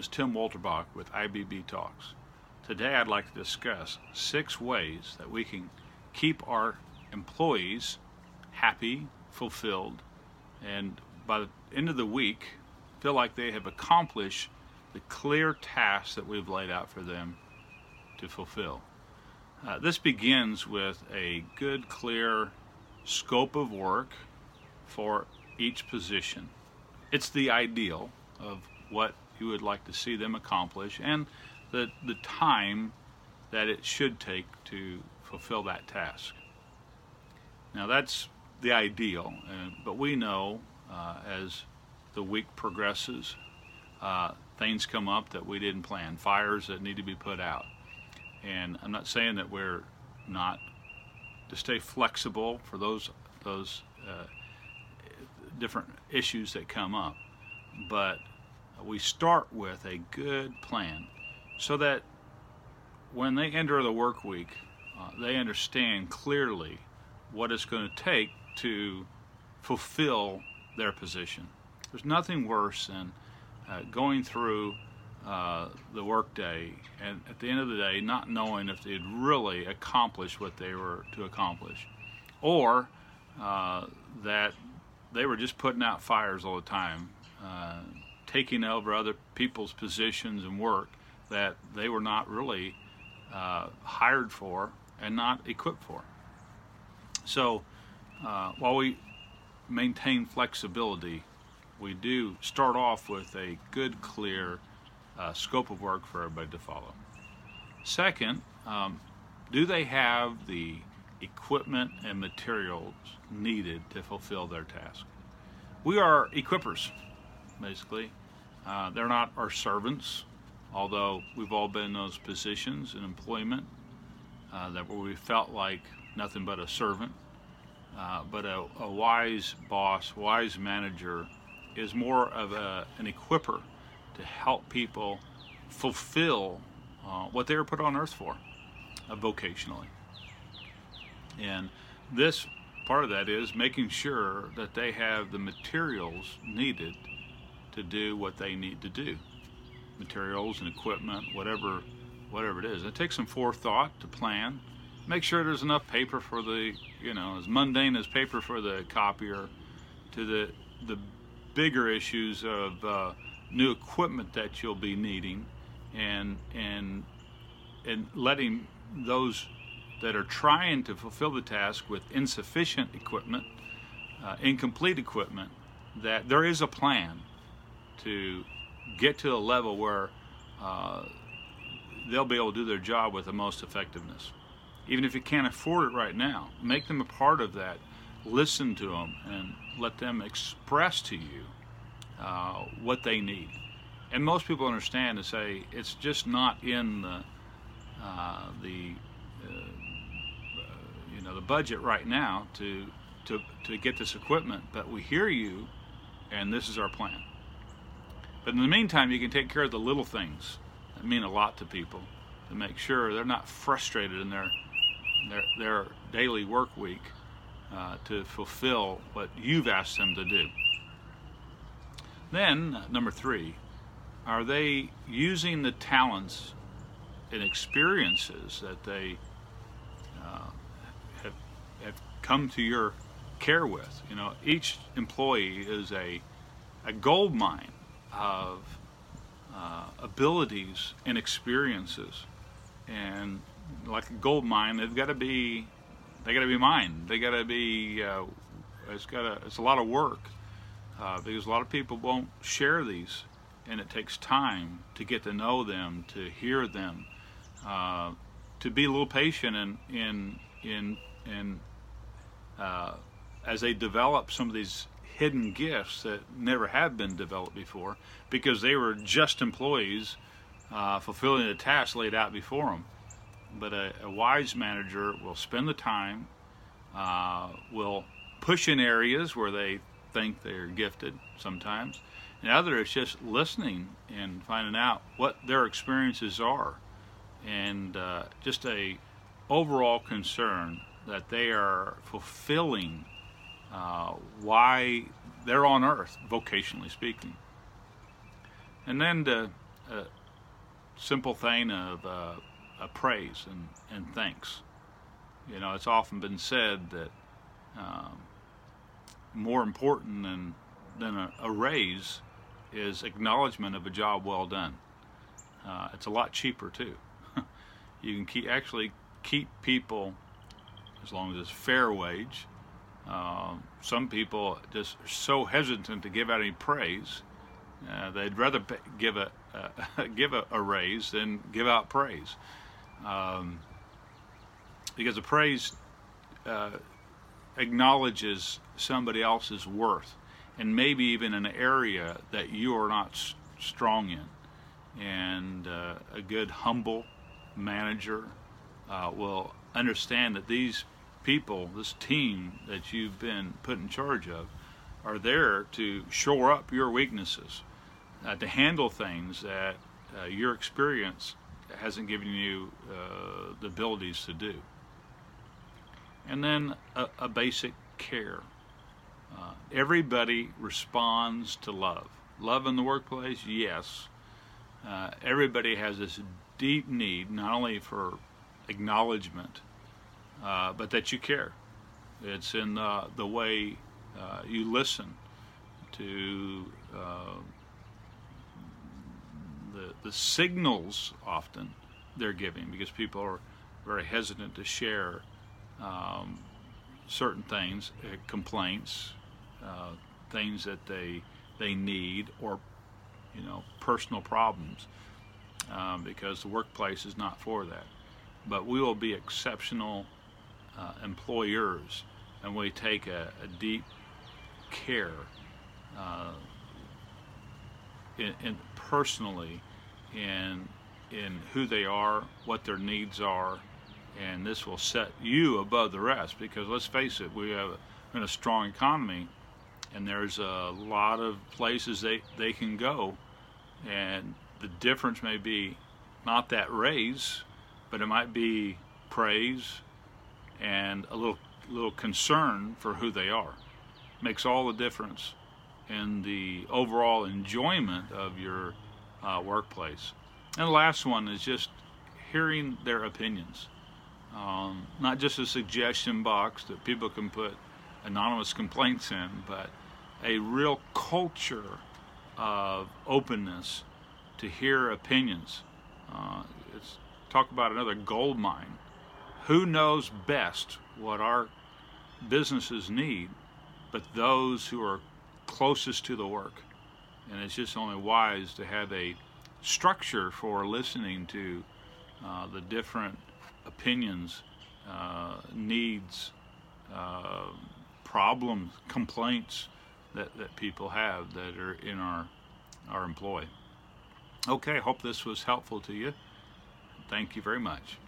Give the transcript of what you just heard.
is Tim Walterbach with IBB Talks. Today I'd like to discuss six ways that we can keep our employees happy, fulfilled, and by the end of the week feel like they have accomplished the clear tasks that we've laid out for them to fulfill. Uh, this begins with a good, clear scope of work for each position. It's the ideal of what you would like to see them accomplish and the, the time that it should take to fulfill that task. Now, that's the ideal, uh, but we know uh, as the week progresses, uh, things come up that we didn't plan, fires that need to be put out. And I'm not saying that we're not to stay flexible for those those uh, different issues that come up, but we start with a good plan so that when they enter the work week, uh, they understand clearly what it's going to take to fulfill their position. There's nothing worse than uh, going through uh, the workday and at the end of the day not knowing if they'd really accomplished what they were to accomplish, or uh, that they were just putting out fires all the time, uh, taking over other people's positions and work that they were not really uh, hired for and not equipped for. So uh, while we maintain flexibility, we do start off with a good, clear uh, scope of work for everybody to follow. Second, um, do they have the equipment and materials needed to fulfill their task? We are equippers, basically. Uh, they're not our servants, although we've all been in those positions in employment uh, that where we felt like nothing but a servant. Uh, but a, a, wise boss, wise manager, is more of a, an equiper to help people fulfill uh, what they were put on earth for, uh, vocationally. And this part of that is making sure that they have the materials needed to do what they need to do. Materials and equipment whatever whatever it is. It takes some forethought to plan. Make sure there's enough paper for the you know as mundane as paper for the copier to the the bigger issues of uh, new equipment that you'll be needing and and and letting those that are trying to fulfill the task with insufficient equipment, uh, incomplete equipment, that there is a plan to get to a level where uh, they'll be able to do their job with the most effectiveness. Even if you can't afford it right now, make them a part of that. Listen to them and let them express to you uh, what they need. And most people understand and say it's just not in the uh, the uh, you know the budget right now to to to get this equipment, but we hear you, and this is our plan. But in the meantime, you can take care of the little things that mean a lot to people to make sure they're not frustrated in their their, their daily work week uh, to fulfill what you've asked them to do. Then, uh, number three, are they using the talents and experiences that they uh, have, have come to your care with? You know, each employee is a, a gold mine of uh, abilities and experiences. And like a gold mine, they've got to be they got to be mined. They got to be uh, it's got to it's a lot of work uh, because a lot of people won't share these, and it takes time to get to know them, to hear them, uh, to be a little patient in in in in uh, as they develop some of these hidden gifts that never have been developed before because they were just employees uh, fulfilling the tasks laid out before them. But a, a wise manager will spend the time, uh, will push in areas where they think they're gifted sometimes. And other is just listening and finding out what their experiences are, and uh, just a overall concern that they are fulfilling uh, why they're on Earth, vocationally speaking. And then the a simple thing of uh, praise and, and thanks. You know, it's often been said that um, more important than than a, a, raise is acknowledgement of a job well done. Uh, it's a lot cheaper too. you can keep actually keep people as long as it's fair wage. Uh, some people just are so hesitant to give out any praise. Uh, they'd rather give a uh, give a, a, raise than give out praise, um, because the praise uh, acknowledges somebody else's worth and maybe even an area that you are not s- strong in. And uh, a good, humble manager uh, will understand that these people, this team that you've been put in charge of, are there to shore up your weaknesses, uh, to handle things that uh, your experience hasn't given you uh, the abilities to do and then a, a basic care. Uh, everybody responds to love. Love in the workplace, yes. Uh, everybody has this deep need, not only for acknowledgement, uh, but that you care. It's in the, the way uh, you listen to uh, the, the signals often they're giving because people are very hesitant to share um, certain things, uh, complaints, uh, things that they they need, or you know personal problems, um, because the workplace is not for that. But we will be exceptional uh, employers, and we take a, a deep care uh, in, in personally in in who they are, what their needs are, and this will set you above the rest because let's face it, we have in a strong economy, and there's a lot of places they, they can go, and the difference may be not that raise, but it might be praise and a little little concern for who they are. Makes all the difference in the overall enjoyment of your uh, workplace. And the last one is just hearing their opinions um, not just a suggestion box that people can put anonymous complaints in, but a real culture of openness to hear opinions. Uh, it's talk about another gold mine. Who knows best what our businesses need, but those who are closest to the work. And it's just only wise to have a structure for listening to uh, the different opinions, uh, needs, uh, problems, complaints that, that people have that are in our, our employ. Okay, hope this was helpful to you. Thank you very much.